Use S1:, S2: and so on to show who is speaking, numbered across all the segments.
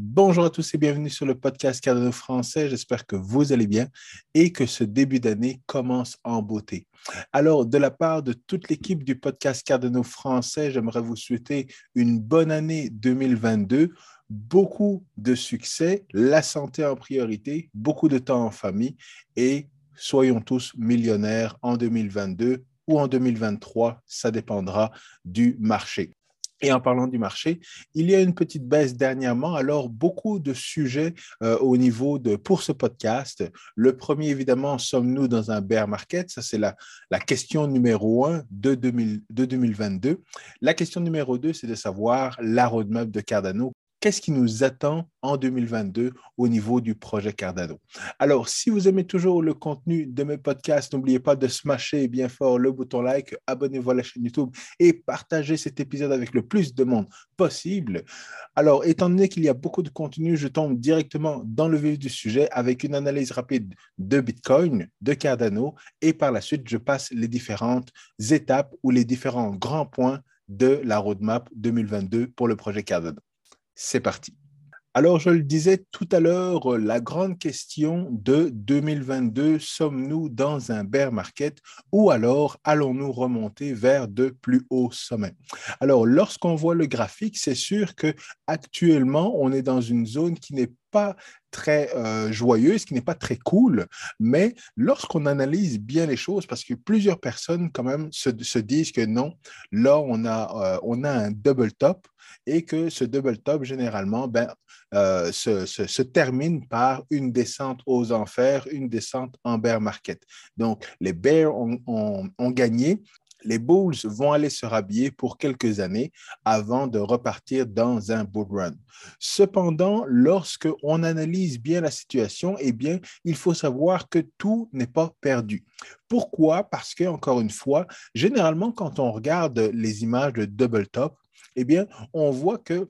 S1: Bonjour à tous et bienvenue sur le podcast Cardano français. J'espère que vous allez bien et que ce début d'année commence en beauté. Alors, de la part de toute l'équipe du podcast Cardano français, j'aimerais vous souhaiter une bonne année 2022 beaucoup de succès, la santé en priorité, beaucoup de temps en famille et soyons tous millionnaires en 2022 ou en 2023, ça dépendra du marché. Et en parlant du marché, il y a une petite baisse dernièrement. Alors, beaucoup de sujets euh, au niveau de pour ce podcast. Le premier, évidemment, sommes-nous dans un bear market? Ça, c'est la, question numéro un de, de 2022. La question numéro deux, c'est de savoir la roadmap de Cardano qu'est-ce qui nous attend en 2022 au niveau du projet Cardano? Alors, si vous aimez toujours le contenu de mes podcasts, n'oubliez pas de smasher bien fort le bouton like, abonnez-vous à la chaîne YouTube et partagez cet épisode avec le plus de monde possible. Alors, étant donné qu'il y a beaucoup de contenu, je tombe directement dans le vif du sujet avec une analyse rapide de Bitcoin, de Cardano et par la suite, je passe les différentes étapes ou les différents grands points de la roadmap 2022 pour le projet Cardano. C'est parti. Alors, je le disais tout à l'heure, la grande question de 2022, sommes-nous dans un bear market ou alors allons-nous remonter vers de plus hauts sommets? Alors, lorsqu'on voit le graphique, c'est sûr que actuellement, on est dans une zone qui n'est pas très euh, joyeuse, qui n'est pas très cool, mais lorsqu'on analyse bien les choses, parce que plusieurs personnes quand même se, disent que non, là, on a, euh, on a un double top et que ce double top, généralement, ben, euh, se, termine par une descente aux enfers, une descente en bear market. Donc, les bears ont gagné, les Bulls vont aller se rhabiller pour quelques années avant de repartir dans un bull run. Cependant, lorsque on analyse bien la situation, eh il faut savoir que tout n'est pas perdu. Pourquoi? Parce que, encore une fois, généralement, quand on regarde les images de double top, eh bien, on voit que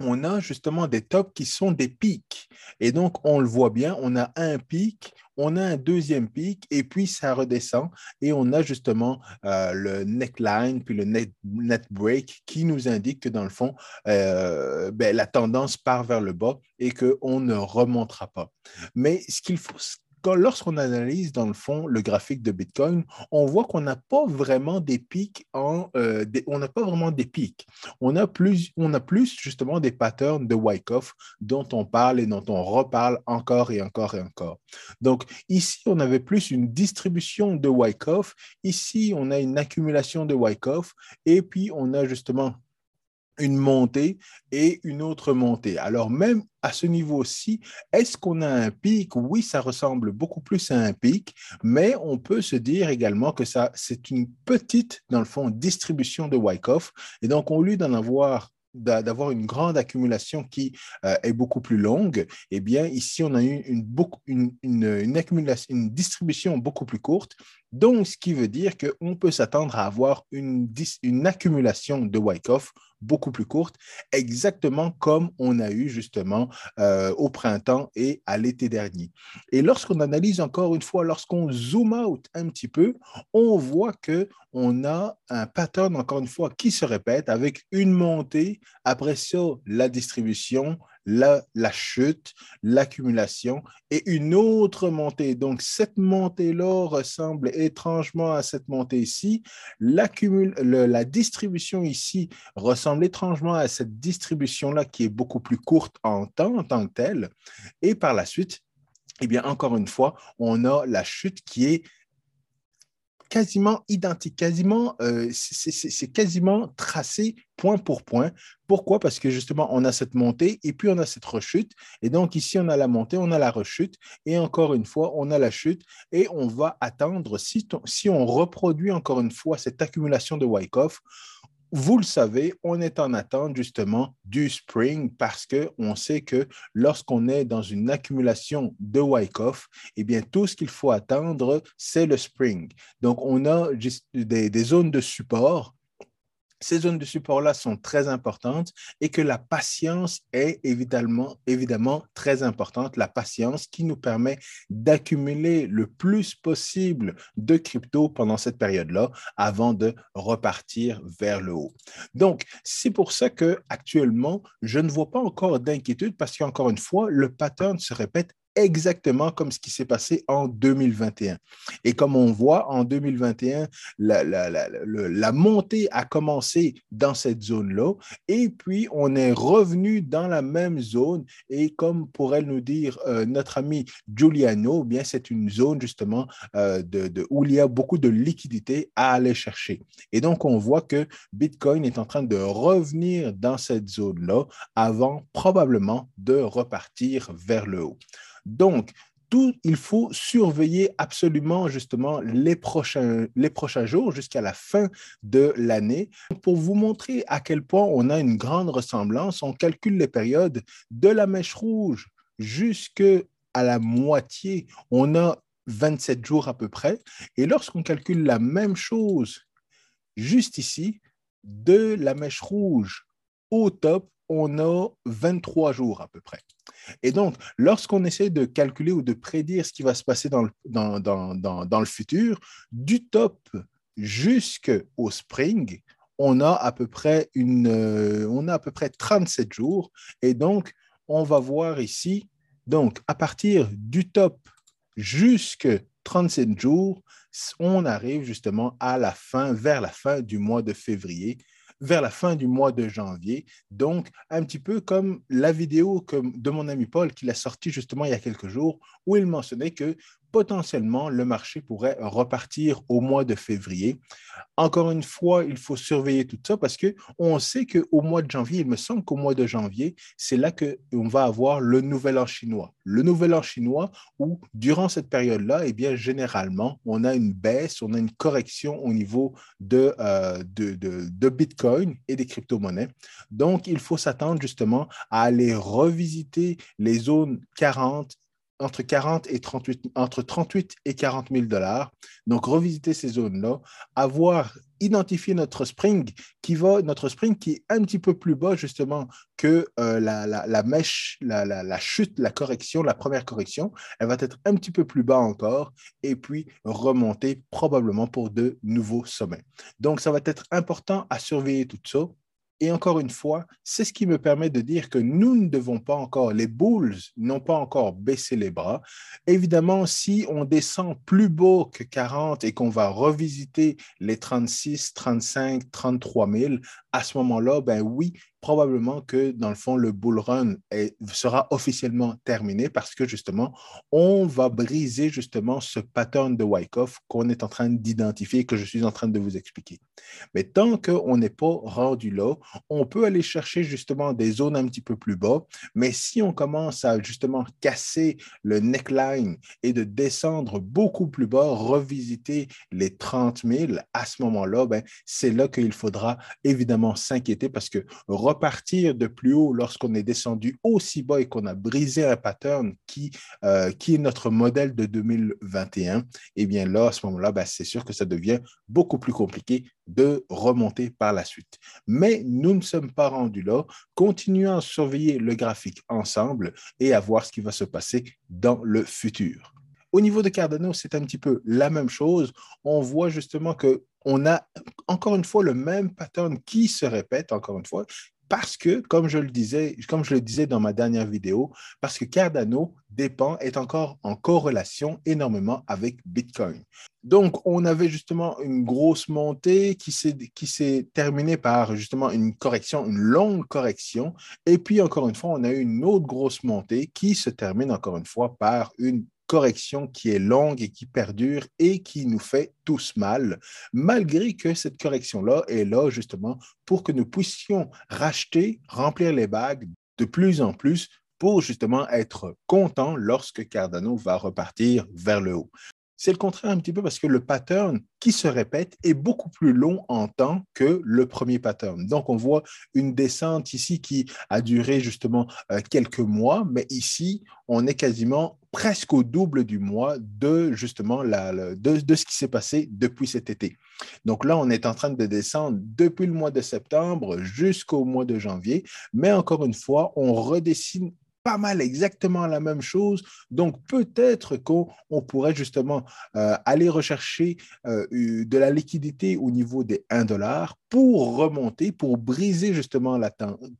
S1: on a justement des tops qui sont des pics. Et donc, on le voit bien, on a un pic, on a un deuxième pic, et puis ça redescend, et on a justement euh, le neckline, puis le net, break qui nous indique que dans le fond, euh, ben, la tendance part vers le bas et qu'on ne remontera pas. Mais ce qu'il faut, lorsqu'on analyse dans le fond le graphique de Bitcoin, on voit qu'on n'a pas vraiment des pics euh, on n'a pas vraiment des pics. On a plus, on a plus justement des patterns de Wyckoff dont on parle et dont on reparle encore et encore et encore. Donc ici, on avait plus une distribution de Wyckoff. Ici, on a une accumulation de Wyckoff et puis on a justement une montée et une autre montée. Alors même à ce niveau-ci, est-ce qu'on a un pic? Oui, ça ressemble beaucoup plus à un pic, mais on peut se dire également que ça, c'est une petite, dans le fond, distribution de Wyckoff. Et donc, au lieu d'en avoir d'avoir une grande accumulation qui euh, est beaucoup plus longue, eh bien, ici, on a eu une, accumulation, une distribution beaucoup plus courte. Donc, ce qui veut dire qu'on peut s'attendre à avoir une, une accumulation de Wyckoff beaucoup plus courte, exactement comme on a eu justement euh, au printemps et à l'été dernier. Et lorsqu'on analyse encore une fois, lorsqu'on zoom out un petit peu, on voit que on a un pattern, encore une fois, qui se répète avec une montée, après ça, la distribution, la, chute, l'accumulation et une autre montée. Donc, cette montée-là ressemble étrangement à cette montée ici. la distribution ici ressemble étrangement à cette distribution-là qui est beaucoup plus courte en temps en tant que telle. Et par la suite, eh bien, encore une fois, on a la chute qui est quasiment identique, quasiment, euh, c'est quasiment tracé point pour point. Pourquoi? Parce que justement, on a cette montée et puis on a cette rechute. Et donc ici, on a la montée, on a la rechute et encore une fois, on a la chute et on va attendre, si, si on reproduit encore une fois cette accumulation de Wyckoff, vous le savez, on est en attente justement du spring parce qu'on sait que lorsqu'on est dans une accumulation de Wyckoff, eh bien, tout ce qu'il faut attendre, c'est le spring. Donc, on a des, des zones de support ces zones de support-là sont très importantes et que la patience est évidemment, évidemment très importante. La patience qui nous permet d'accumuler le plus possible de crypto pendant cette période-là avant de repartir vers le haut. Donc, c'est pour ça que actuellement, je ne vois pas encore d'inquiétude parce qu'encore une fois, le pattern se répète exactement comme ce qui s'est passé en 2021. Et comme on voit, en 2021, la, montée a commencé dans cette zone-là, et puis on est revenu dans la même zone, et comme pourrait nous dire euh, notre ami Giuliano, eh bien c'est une zone justement euh, de, où il y a beaucoup de liquidités à aller chercher. Et donc on voit que Bitcoin est en train de revenir dans cette zone-là avant probablement de repartir vers le haut. Donc, tout, il faut surveiller absolument justement les prochains, les prochains jours jusqu'à la fin de l'année. Pour vous montrer à quel point on a une grande ressemblance, on calcule les périodes de la mèche rouge jusqu'à la moitié. On a 27 jours à peu près. Et lorsqu'on calcule la même chose juste ici, de la mèche rouge au top, on a 23 jours à peu près. Et donc, lorsqu'on essaie de calculer ou de prédire ce qui va se passer dans le, futur, du top jusqu'au spring, on a à peu près une, euh, on a à peu près 37 jours. Et donc, on va voir ici, donc à partir du top jusqu'à 37 jours, on arrive justement à la fin, vers la fin du mois de février vers la fin du mois de janvier. Donc, un petit peu comme la vidéo de mon ami Paul qu'il a sortie justement il y a quelques jours, où il mentionnait que potentiellement le marché pourrait repartir au mois de février. Encore une fois, il faut surveiller tout ça parce que on sait qu'au mois de janvier, il me semble qu'au mois de janvier, c'est là qu'on va avoir le nouvel an chinois. Le nouvel an chinois où, durant cette période-là, eh bien, généralement, on a une baisse, on a une correction au niveau de, euh, de Bitcoin et des crypto-monnaies. Donc, il faut s'attendre justement à aller revisiter les zones 40 entre 40 et 38, entre 38 et 40 000 dollars. Donc, revisiter ces zones-là, avoir identifié notre spring qui va, notre spring qui est un petit peu plus bas justement que euh, la, la, mèche, la, la, chute, la correction, la première correction. Elle va être un petit peu plus bas encore et puis remonter probablement pour de nouveaux sommets. Donc, ça va être important à surveiller tout ça. Et encore une fois, c'est ce qui me permet de dire que nous ne devons pas encore, les Bulls n'ont pas encore baissé les bras. Évidemment, si on descend plus bas que 40 et qu'on va revisiter les 36, 35, 33 000, à ce moment-là, ben oui, probablement que dans le fond, le bull run sera officiellement terminé parce que justement, on va briser justement ce pattern de Wyckoff qu'on est en train d'identifier que je suis en train de vous expliquer. Mais tant qu'on n'est pas rendu là, on peut aller chercher justement des zones un petit peu plus bas. Mais si on commence à justement casser le neckline et de descendre beaucoup plus bas, revisiter les 30 000, à ce moment-là, ben, c'est là qu'il faudra évidemment s'inquiéter parce que repartir de plus haut lorsqu'on est descendu aussi bas et qu'on a brisé un pattern qui, euh, qui est notre modèle de 2021, eh bien là, à ce moment-là, ben, c'est sûr que ça devient beaucoup plus compliqué de remonter par la suite. Mais nous ne sommes pas rendus là. Continuons à surveiller le graphique ensemble et à voir ce qui va se passer dans le futur. Au niveau de Cardano, c'est un petit peu la même chose. On voit justement que on a encore une fois le même pattern qui se répète encore une fois, parce que, comme je le disais, comme je le disais dans ma dernière vidéo, parce que Cardano dépend, est encore en corrélation énormément avec Bitcoin. Donc, on avait justement une grosse montée qui s'est terminée par justement une correction, une longue correction. Et puis, encore une fois, on a eu une autre grosse montée qui se termine encore une fois par une correction qui est longue et qui perdure et qui nous fait tous mal, malgré que cette correction-là est là justement pour que nous puissions racheter, remplir les bagues de plus en plus pour justement être contents lorsque Cardano va repartir vers le haut. C'est le contraire un petit peu parce que le pattern qui se répète est beaucoup plus long en temps que le premier pattern. Donc, on voit une descente ici qui a duré justement euh, quelques mois, mais ici, on est quasiment presque au double du mois de justement de, ce qui s'est passé depuis cet été. Donc là, on est en train de descendre depuis le mois de septembre jusqu'au mois de janvier, mais encore une fois, on redessine pas mal exactement la même chose. Donc, peut-être qu'on pourrait justement euh, aller rechercher euh, de la liquidité au niveau des 1 dollar pour remonter, pour briser, justement la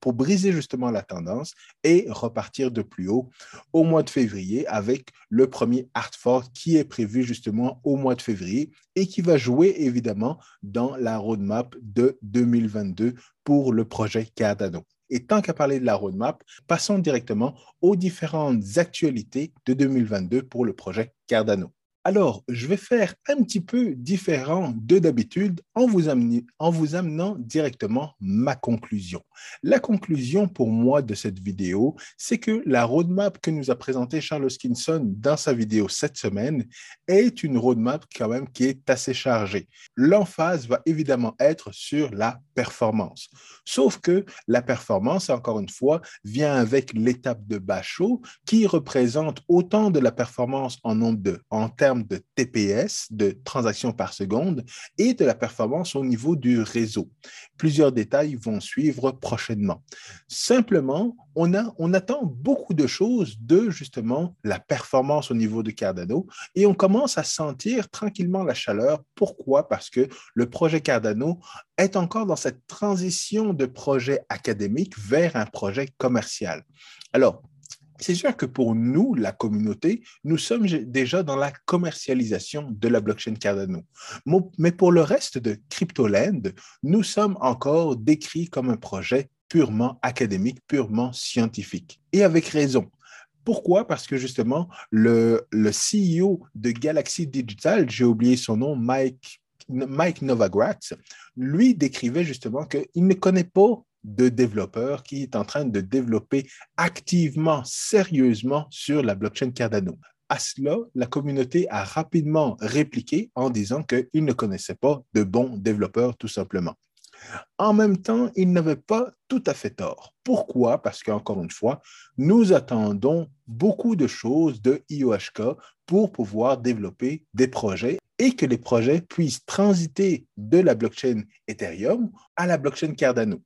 S1: pour briser justement la tendance et repartir de plus haut au mois de février avec le premier Fort qui est prévu justement au mois de février et qui va jouer évidemment dans la roadmap de 2022 pour le projet Cardano. Et tant qu'à parler de la roadmap, passons directement aux différentes actualités de 2022 pour le projet Cardano. Alors, je vais faire un petit peu différent de d'habitude en, vous en vous amenant directement ma conclusion. La conclusion pour moi de cette vidéo, c'est que la roadmap que nous a présentée Charles Hoskinson dans sa vidéo cette semaine est une roadmap quand même qui est assez chargée. L'emphase va évidemment être sur la performance. Sauf que la performance, encore une fois, vient avec l'étape de bas chaud qui représente autant de la performance en nombre de, en termes de TPS, de transactions par seconde, et de la performance au niveau du réseau. Plusieurs détails vont suivre prochainement. Simplement, on, a, on attend beaucoup de choses de justement la performance au niveau de Cardano et on commence à sentir tranquillement la chaleur. Pourquoi? Parce que le projet Cardano est encore dans cette transition de projet académique vers un projet commercial. Alors, c'est sûr que pour nous, la communauté, nous sommes déjà dans la commercialisation de la blockchain Cardano. Mais pour le reste de CryptoLand, nous sommes encore décrits comme un projet purement académique, purement scientifique. Et avec raison. Pourquoi? Parce que justement, le, CEO de Galaxy Digital, j'ai oublié son nom, Mike, Mike lui décrivait justement qu'il ne connaît pas de développeurs qui est en train de développer activement, sérieusement sur la blockchain Cardano. À cela, la communauté a rapidement répliqué en disant qu'ils ne connaissaient pas de bons développeurs, tout simplement. En même temps, ils n'avaient pas tout à fait tort. Pourquoi? Parce qu'encore une fois, nous attendons beaucoup de choses de IOHK pour pouvoir développer des projets et que les projets puissent transiter de la blockchain Ethereum à la blockchain Cardano.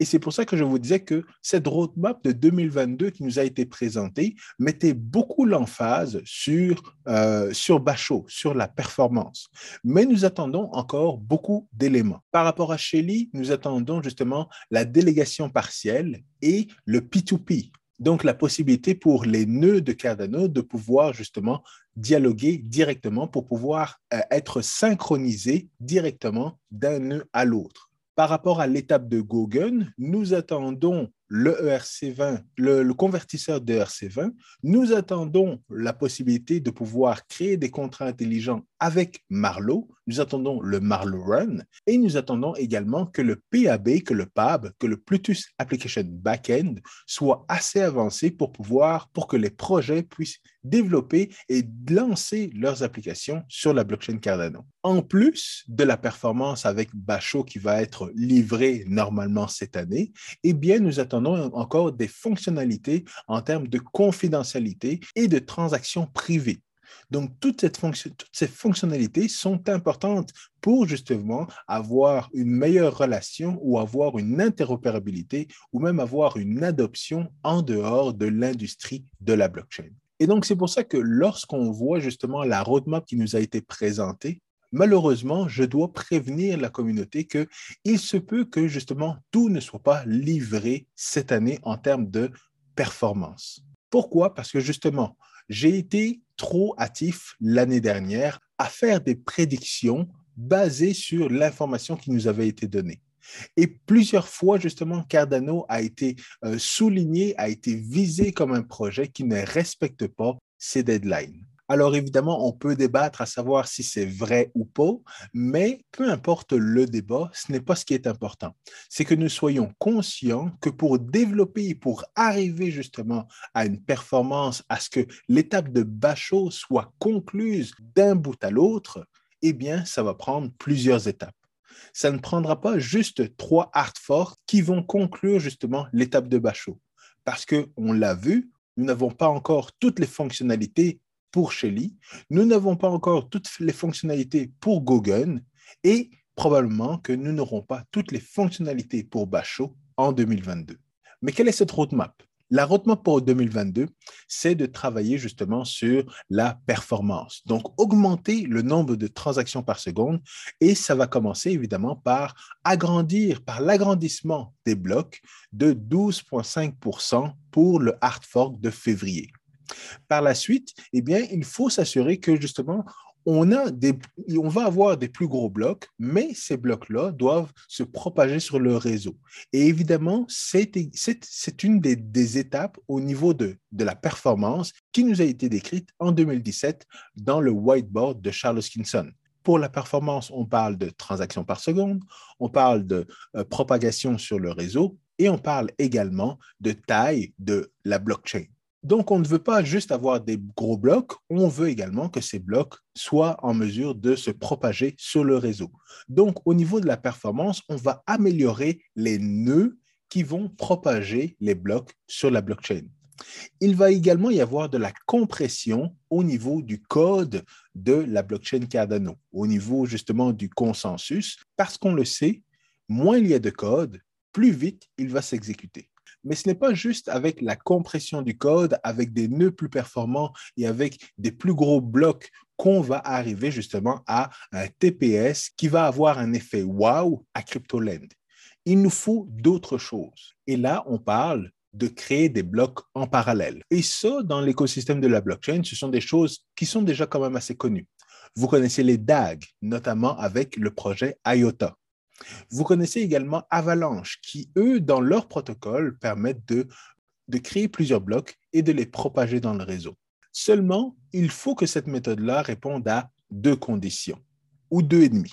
S1: Et c'est pour ça que je vous disais que cette roadmap de 2022 qui nous a été présentée mettait beaucoup l'emphase sur, euh, sur Bachot, sur la performance. Mais nous attendons encore beaucoup d'éléments. Par rapport à Shelly, nous attendons justement la délégation partielle et le P2P, donc la possibilité pour les nœuds de Cardano de pouvoir justement dialoguer directement pour pouvoir euh, être synchronisés directement d'un nœud à l'autre. Par rapport à l'étape de Gogen, nous attendons le ERC20, le, convertisseur de ERC20, nous attendons la possibilité de pouvoir créer des contrats intelligents avec Marlowe. Nous attendons le Marlowe Run et nous attendons également que le PAB, que le PAB, que le Bluetooth Application Backend soit assez avancé pour pouvoir, pour que les projets puissent développer et lancer leurs applications sur la blockchain Cardano. En plus de la performance avec Bachot qui va être livrée normalement cette année, eh bien, nous attendons encore des fonctionnalités en termes de confidentialité et de transactions privées. Donc, toutes, ces fonctionnalités sont importantes pour justement avoir une meilleure relation ou avoir une interopérabilité ou même avoir une adoption en dehors de l'industrie de la blockchain. Et donc, c'est pour ça que lorsqu'on voit justement la roadmap qui nous a été présentée, malheureusement, je dois prévenir la communauté qu'il se peut que justement tout ne soit pas livré cette année en termes de performance. Pourquoi? Parce que justement, j'ai été trop hâtif l'année dernière à faire des prédictions basées sur l'information qui nous avait été donnée. Et plusieurs fois, justement, Cardano a été euh, souligné, a été visé comme un projet qui ne respecte pas ses deadlines. Alors évidemment, on peut débattre à savoir si c'est vrai ou pas, mais peu importe le débat, ce n'est pas ce qui est important. C'est que nous soyons conscients que pour développer, pour arriver justement à une performance, à ce que l'étape de Bachot soit concluse d'un bout à l'autre, eh bien, ça va prendre plusieurs étapes ça ne prendra pas juste trois hard qui vont conclure justement l'étape de Bachot. Parce qu'on l'a vu, nous n'avons pas encore toutes les fonctionnalités pour Shelly, nous n'avons pas encore toutes les fonctionnalités pour Gogun et probablement que nous n'aurons pas toutes les fonctionnalités pour Basho en 2022. Mais quelle est cette roadmap? La roadmap pour 2022, c'est de travailler justement sur la performance. Donc, augmenter le nombre de transactions par seconde et ça va commencer évidemment par agrandir, par l'agrandissement des blocs de 12,5% pour le hard fork de février. Par la suite, eh il faut s'assurer que justement, on, va avoir des plus gros blocs, mais ces blocs-là doivent se propager sur le réseau. Et évidemment, c'est une des, étapes au niveau de, de la performance qui nous a été décrite en 2017 dans le whiteboard de Charles Hoskinson. Pour la performance, on parle de transactions par seconde, on parle de euh, propagation sur le réseau et on parle également de taille de la blockchain. Donc, on ne veut pas juste avoir des gros blocs, on veut également que ces blocs soient en mesure de se propager sur le réseau. Donc, au niveau de la performance, on va améliorer les nœuds qui vont propager les blocs sur la blockchain. Il va également y avoir de la compression au niveau du code de la blockchain Cardano, au niveau justement du consensus, parce qu'on le sait, moins il y a de code, plus vite il va s'exécuter. Mais ce n'est pas juste avec la compression du code, avec des nœuds plus performants et avec des plus gros blocs qu'on va arriver justement à un TPS qui va avoir un effet wow à CryptoLand. Il nous faut d'autres choses. Et là, on parle de créer des blocs en parallèle. Et ça, dans l'écosystème de la blockchain, ce sont des choses qui sont déjà quand même assez connues. Vous connaissez les DAG, notamment avec le projet IOTA. Vous connaissez également Avalanche, qui, eux, dans leur protocole, permettent de, créer plusieurs blocs et de les propager dans le réseau. Seulement, il faut que cette méthode-là réponde à deux conditions, ou deux et demi.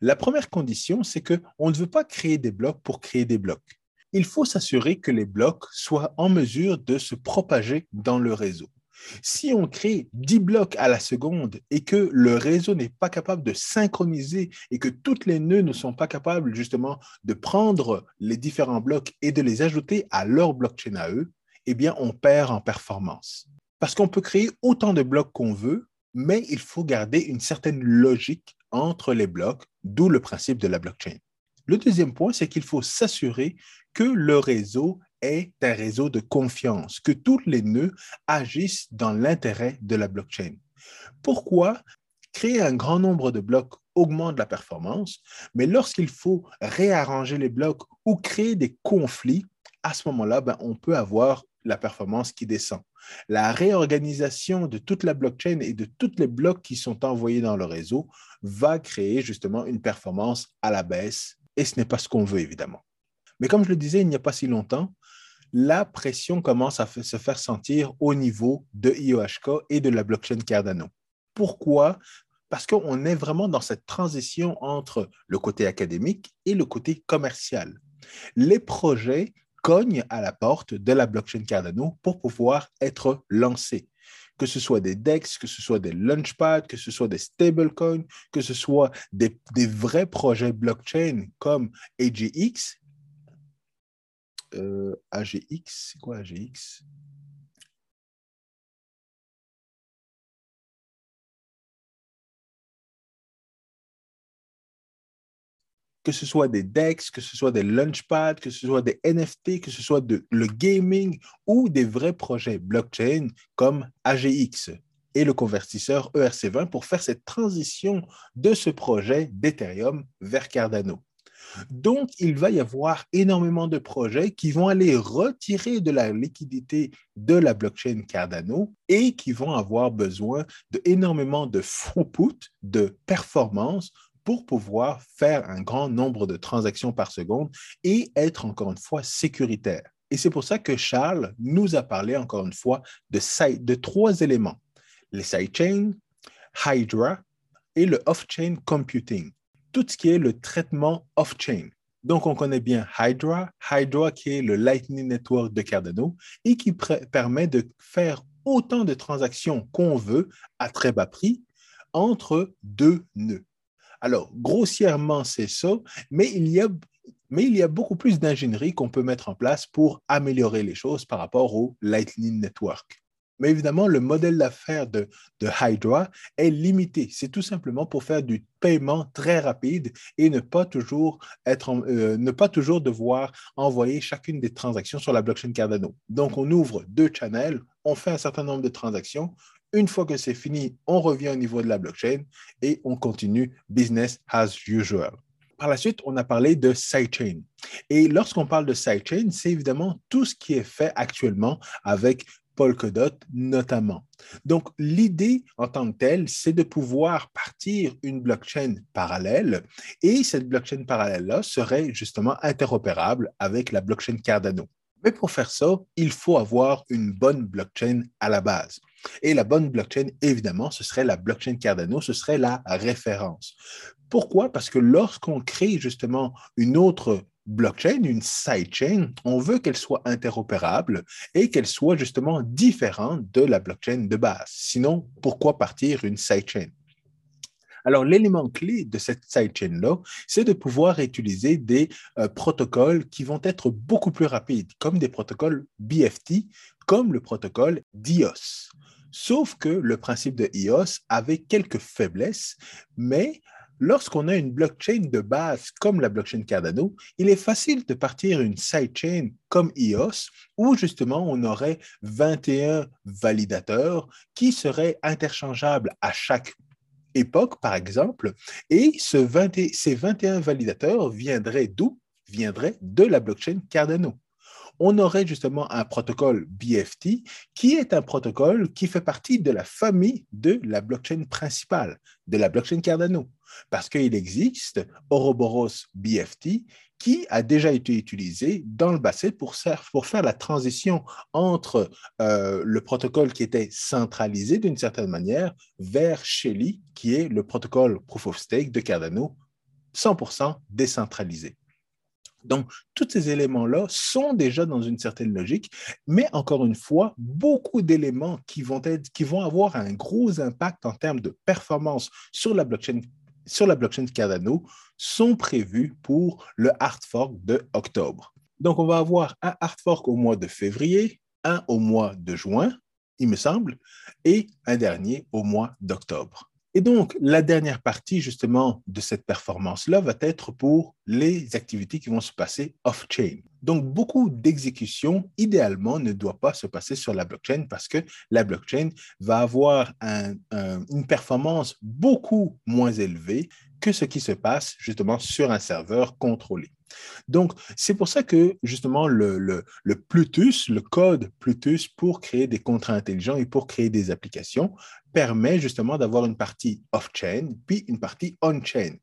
S1: La première condition, c'est qu'on ne veut pas créer des blocs pour créer des blocs. Il faut s'assurer que les blocs soient en mesure de se propager dans le réseau. Si on crée 10 blocs à la seconde et que le réseau n'est pas capable de synchroniser et que toutes les nœuds ne sont pas capables justement de prendre les différents blocs et de les ajouter à leur blockchain à eux, eh bien, on perd en performance. Parce qu'on peut créer autant de blocs qu'on veut, mais il faut garder une certaine logique entre les blocs, d'où le principe de la blockchain. Le deuxième point, c'est qu'il faut s'assurer que le réseau est un réseau de confiance, que tous les nœuds agissent dans l'intérêt de la blockchain. Pourquoi? Créer un grand nombre de blocs augmente la performance, mais lorsqu'il faut réarranger les blocs ou créer des conflits, à ce moment-là, ben, on peut avoir la performance qui descend. La réorganisation de toute la blockchain et de tous les blocs qui sont envoyés dans le réseau va créer justement une performance à la baisse et ce n'est pas ce qu'on veut évidemment. Mais comme je le disais il n'y a pas si longtemps, la pression commence à se faire sentir au niveau de IOHK et de la blockchain Cardano. Pourquoi? Parce qu'on est vraiment dans cette transition entre le côté académique et le côté commercial. Les projets cognent à la porte de la blockchain Cardano pour pouvoir être lancés. Que ce soit des DEX, que ce soit des Launchpad, que ce soit des stablecoins, que ce soit des, vrais projets blockchain comme AGX euh, AGX, c'est quoi AGX que ce soit des DEX, que ce soit des Launchpad, que ce soit des NFT, que ce soit le gaming ou des vrais projets blockchain comme AGX et le convertisseur ERC20 pour faire cette transition de ce projet d'Ethereum vers Cardano. Donc, il va y avoir énormément de projets qui vont aller retirer de la liquidité de la blockchain Cardano et qui vont avoir besoin d'énormément de throughput, de performance pour pouvoir faire un grand nombre de transactions par seconde et être encore une fois sécuritaire. Et c'est pour ça que Charles nous a parlé encore une fois de, de trois éléments, les sidechains, Hydra et le off-chain computing tout ce qui est le traitement off-chain. Donc, on connaît bien Hydra, Hydra qui est le Lightning Network de Cardano et qui permet de faire autant de transactions qu'on veut à très bas prix entre deux nœuds. Alors, grossièrement, c'est ça, mais il y a beaucoup plus d'ingénierie qu'on peut mettre en place pour améliorer les choses par rapport au Lightning Network. Mais évidemment, le modèle d'affaires de, Hydra est limité. C'est tout simplement pour faire du paiement très rapide et ne pas toujours, être euh, ne pas toujours devoir envoyer chacune des transactions sur la blockchain Cardano. Donc, on ouvre deux channels, on fait un certain nombre de transactions. Une fois que c'est fini, on revient au niveau de la blockchain et on continue business as usual. Par la suite, on a parlé de sidechain. Et lorsqu'on parle de sidechain, c'est évidemment tout ce qui est fait actuellement avec Polkadot notamment. Donc, l'idée en tant que telle, c'est de pouvoir partir une blockchain parallèle et cette blockchain parallèle-là serait justement interopérable avec la blockchain Cardano. Mais pour faire ça, il faut avoir une bonne blockchain à la base. Et la bonne blockchain, évidemment, ce serait la blockchain Cardano, ce serait la référence. Pourquoi? Parce que lorsqu'on crée justement une autre blockchain, une sidechain, on veut qu'elle soit interopérable et qu'elle soit justement différente de la blockchain de base. Sinon, pourquoi partir une sidechain? Alors, l'élément clé de cette sidechain-là, c'est de pouvoir utiliser des euh, protocoles qui vont être beaucoup plus rapides, comme des protocoles BFT, comme le protocole DIOS. Sauf que le principe de IOS avait quelques faiblesses, mais Lorsqu'on a une blockchain de base comme la blockchain Cardano, il est facile de partir une sidechain comme EOS où justement on aurait 21 validateurs qui seraient interchangeables à chaque époque, par exemple, et ce ces 21 validateurs viendraient d'où? Viendraient de la blockchain Cardano on aurait justement un protocole BFT qui est un protocole qui fait partie de la famille de la blockchain principale, de la blockchain Cardano, parce qu'il existe Ouroboros BFT qui a déjà été utilisé dans le passé pour faire, la transition entre euh, le protocole qui était centralisé d'une certaine manière vers Shelly, qui est le protocole Proof of Stake de Cardano, 100% décentralisé. Donc, tous ces éléments-là sont déjà dans une certaine logique, mais encore une fois, beaucoup d'éléments qui vont, avoir un gros impact en termes de performance sur la blockchain, sur la Cardano sont prévus pour le hard fork de octobre. Donc, on va avoir un hard fork au mois de février, un au mois de juin, il me semble, et un dernier au mois d'octobre. Et donc, la dernière partie, justement, de cette performance-là va être pour les activités qui vont se passer off-chain. Donc, beaucoup d'exécutions, idéalement, ne doivent pas se passer sur la blockchain parce que la blockchain va avoir une performance beaucoup moins élevée que ce qui se passe, justement, sur un serveur contrôlé. Donc, c'est pour ça que justement le, le, Plutus, le code Plutus pour créer des contrats intelligents et pour créer des applications permet justement d'avoir une partie off-chain puis une partie on-chain.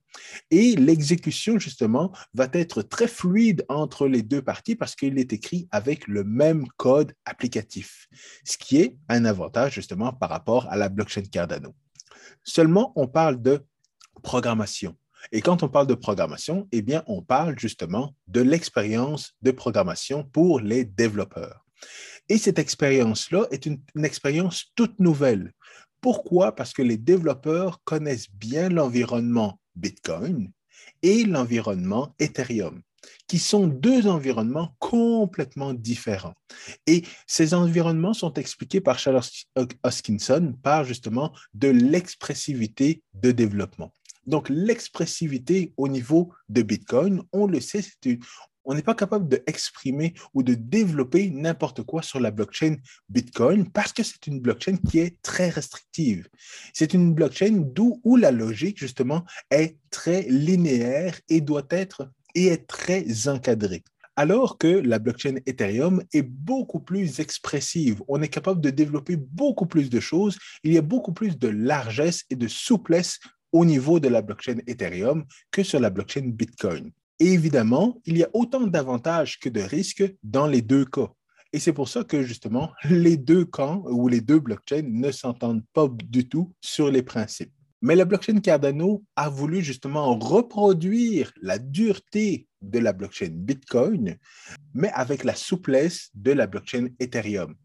S1: Et l'exécution, justement, va être très fluide entre les deux parties parce qu'il est écrit avec le même code applicatif, ce qui est un avantage justement par rapport à la blockchain Cardano. Seulement, on parle de programmation. Et quand on parle de programmation, eh bien, on parle justement de l'expérience de programmation pour les développeurs. Et cette expérience-là est une, expérience toute nouvelle. Pourquoi? Parce que les développeurs connaissent bien l'environnement Bitcoin et l'environnement Ethereum, qui sont deux environnements complètement différents. Et ces environnements sont expliqués par Charles Hoskinson par justement de l'expressivité de développement. Donc, l'expressivité au niveau de Bitcoin, on le sait, on n'est pas capable d'exprimer ou de développer n'importe quoi sur la blockchain Bitcoin parce que c'est une blockchain qui est très restrictive. C'est une blockchain d'où où la logique, justement, est très linéaire et doit être et est très encadrée. Alors que la blockchain Ethereum est beaucoup plus expressive. On est capable de développer beaucoup plus de choses. Il y a beaucoup plus de largesse et de souplesse au niveau de la blockchain Ethereum que sur la blockchain Bitcoin. Et évidemment, il y a autant d'avantages que de risques dans les deux cas. Et c'est pour ça que justement, les deux camps ou les deux blockchains ne s'entendent pas du tout sur les principes. Mais la blockchain Cardano a voulu justement reproduire la dureté de la blockchain Bitcoin, mais avec la souplesse de la blockchain Ethereum.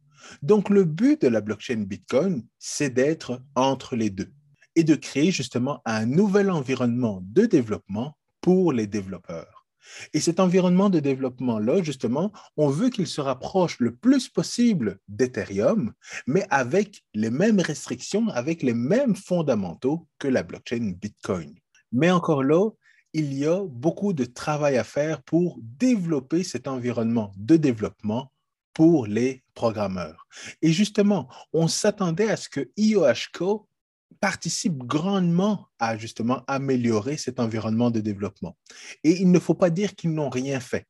S1: Donc le but de la blockchain Bitcoin, c'est d'être entre les deux et de créer justement un nouvel environnement de développement pour les développeurs. Et cet environnement de développement-là, justement, on veut qu'il se rapproche le plus possible d'Ethereum, mais avec les mêmes restrictions, avec les mêmes fondamentaux que la blockchain Bitcoin. Mais encore là, il y a beaucoup de travail à faire pour développer cet environnement de développement pour les programmeurs. Et justement, on s'attendait à ce que IOHCO participe grandement à justement améliorer cet environnement de développement. Et il ne faut pas dire qu'ils n'ont rien fait,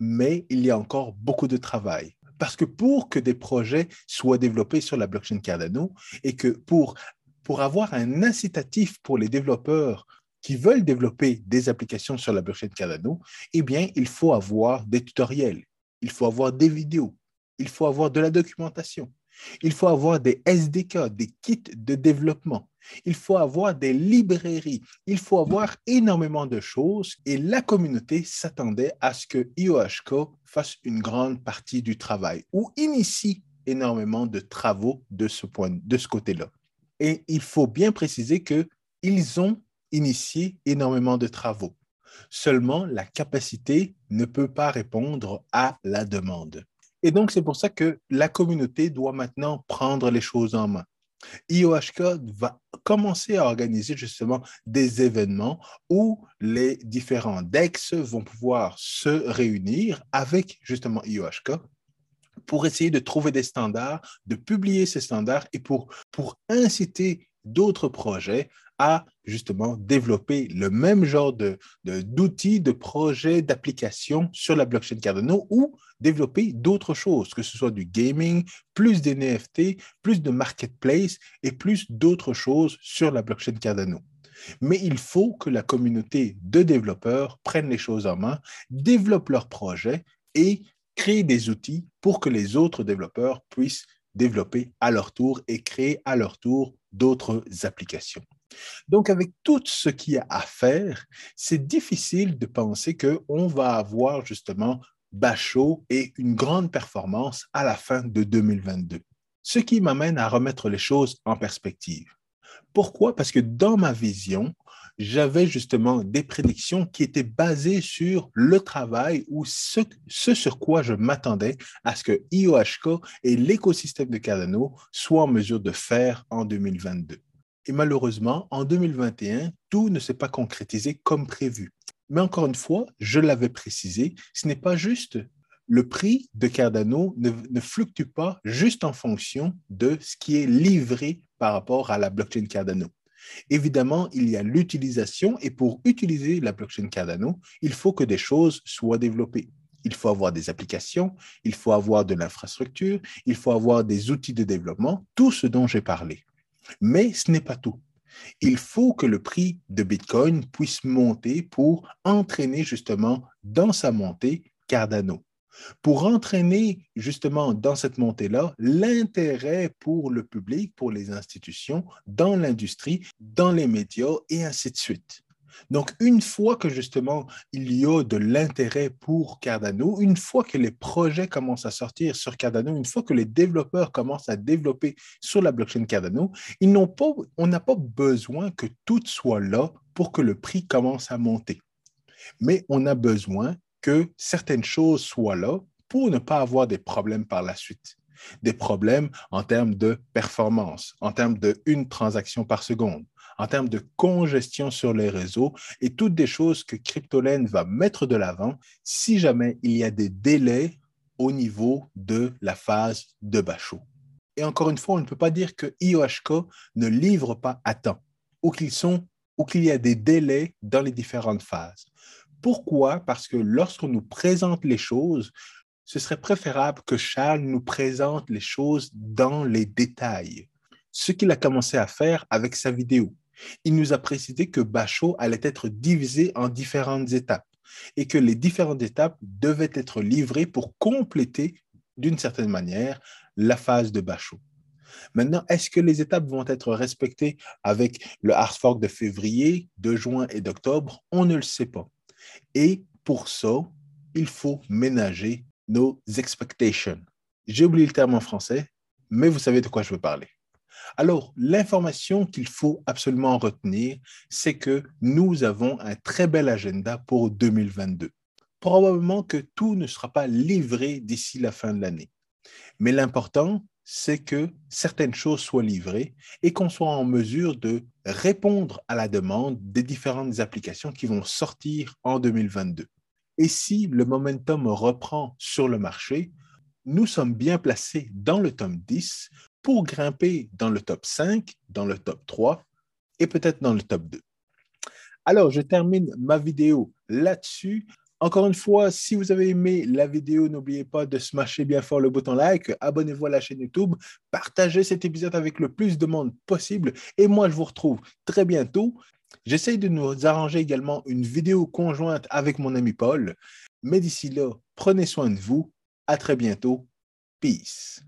S1: mais il y a encore beaucoup de travail. Parce que pour que des projets soient développés sur la blockchain Cardano et que pour, pour avoir un incitatif pour les développeurs qui veulent développer des applications sur la blockchain Cardano, eh bien, il faut avoir des tutoriels, il faut avoir des vidéos, il faut avoir de la documentation, il faut avoir des SDK, des kits de développement, il faut avoir des librairies, il faut avoir énormément de choses et la communauté s'attendait à ce que IOHCO fasse une grande partie du travail ou initie énormément de travaux de ce, côté-là. Et il faut bien préciser qu'ils ont initier énormément de travaux. Seulement, la capacité ne peut pas répondre à la demande. Et donc, c'est pour ça que la communauté doit maintenant prendre les choses en main. IOHK va commencer à organiser justement des événements où les différents DEX vont pouvoir se réunir avec justement IOHK pour essayer de trouver des standards, de publier ces standards et pour, pour inciter d'autres projets à justement développer le même genre d'outils, de, de projets, d'applications sur la blockchain Cardano ou développer d'autres choses, que ce soit du gaming, plus d'NFT, plus de marketplace et plus d'autres choses sur la blockchain Cardano. Mais il faut que la communauté de développeurs prenne les choses en main, développe leurs projets et crée des outils pour que les autres développeurs puissent développer à leur tour et créer à leur tour d'autres applications. Donc, avec tout ce qu'il y a à faire, c'est difficile de penser qu'on va avoir justement Bachot et une grande performance à la fin de 2022. Ce qui m'amène à remettre les choses en perspective. Pourquoi? Parce que dans ma vision, j'avais justement des prédictions qui étaient basées sur le travail ou ce, sur quoi je m'attendais à ce que IOHK et l'écosystème de Cardano soient en mesure de faire en 2022. Et malheureusement, en 2021, tout ne s'est pas concrétisé comme prévu. Mais encore une fois, je l'avais précisé, ce n'est pas juste le prix de Cardano ne, fluctue pas juste en fonction de ce qui est livré par rapport à la blockchain Cardano. Évidemment, il y a l'utilisation et pour utiliser la blockchain Cardano, il faut que des choses soient développées. Il faut avoir des applications, il faut avoir de l'infrastructure, il faut avoir des outils de développement, tout ce dont j'ai parlé. Mais ce n'est pas tout. Il faut que le prix de Bitcoin puisse monter pour entraîner justement dans sa montée Cardano pour entraîner justement dans cette montée-là l'intérêt pour le public, pour les institutions, dans l'industrie, dans les médias et ainsi de suite. Donc, une fois que justement il y a de l'intérêt pour Cardano, une fois que les projets commencent à sortir sur Cardano, une fois que les développeurs commencent à développer sur la blockchain Cardano, on n'a pas besoin que tout soit là pour que le prix commence à monter. Mais on a besoin que certaines choses soient là pour ne pas avoir des problèmes par la suite. Des problèmes en termes de performance, en termes de une transaction par seconde, en termes de congestion sur les réseaux et toutes des choses que Cryptolene va mettre de l'avant si jamais il y a des délais au niveau de la phase de Bachot. Et encore une fois, on ne peut pas dire que IOHK ne livre pas à temps ou qu'ils sont ou qu'il y a des délais dans les différentes phases. Pourquoi? Parce que lorsqu'on nous présente les choses, ce serait préférable que Charles nous présente les choses dans les détails. Ce qu'il a commencé à faire avec sa vidéo. Il nous a précisé que Bachot allait être divisé en différentes étapes et que les différentes étapes devaient être livrées pour compléter d'une certaine manière la phase de Bachot. Maintenant, est-ce que les étapes vont être respectées avec le hard fork de février, de juin et d'octobre? On ne le sait pas. Et pour ça, il faut ménager nos expectations. J'ai oublié le terme en français, mais vous savez de quoi je veux parler. Alors, l'information qu'il faut absolument retenir, c'est que nous avons un très bel agenda pour 2022. probablement que tout ne sera pas livré d'ici la fin de l'année. Mais l'important, c'est que certaines choses soient livrées et qu'on soit en mesure de répondre à la demande des différentes applications qui vont sortir en 2022. Et si le momentum reprend sur le marché, nous sommes bien placés dans le top 10 pour grimper dans le top 5, dans le top 3 et peut-être dans le top 2. Alors, je termine ma vidéo là-dessus. Encore une fois, si vous avez aimé la vidéo, n'oubliez pas de smasher bien fort le bouton like, abonnez-vous à la chaîne YouTube, partagez cet épisode avec le plus de monde possible et moi, je vous retrouve très bientôt. J'essaye de nous arranger également une vidéo conjointe avec mon ami Paul, mais d'ici là, prenez soin de vous. À très bientôt. Peace.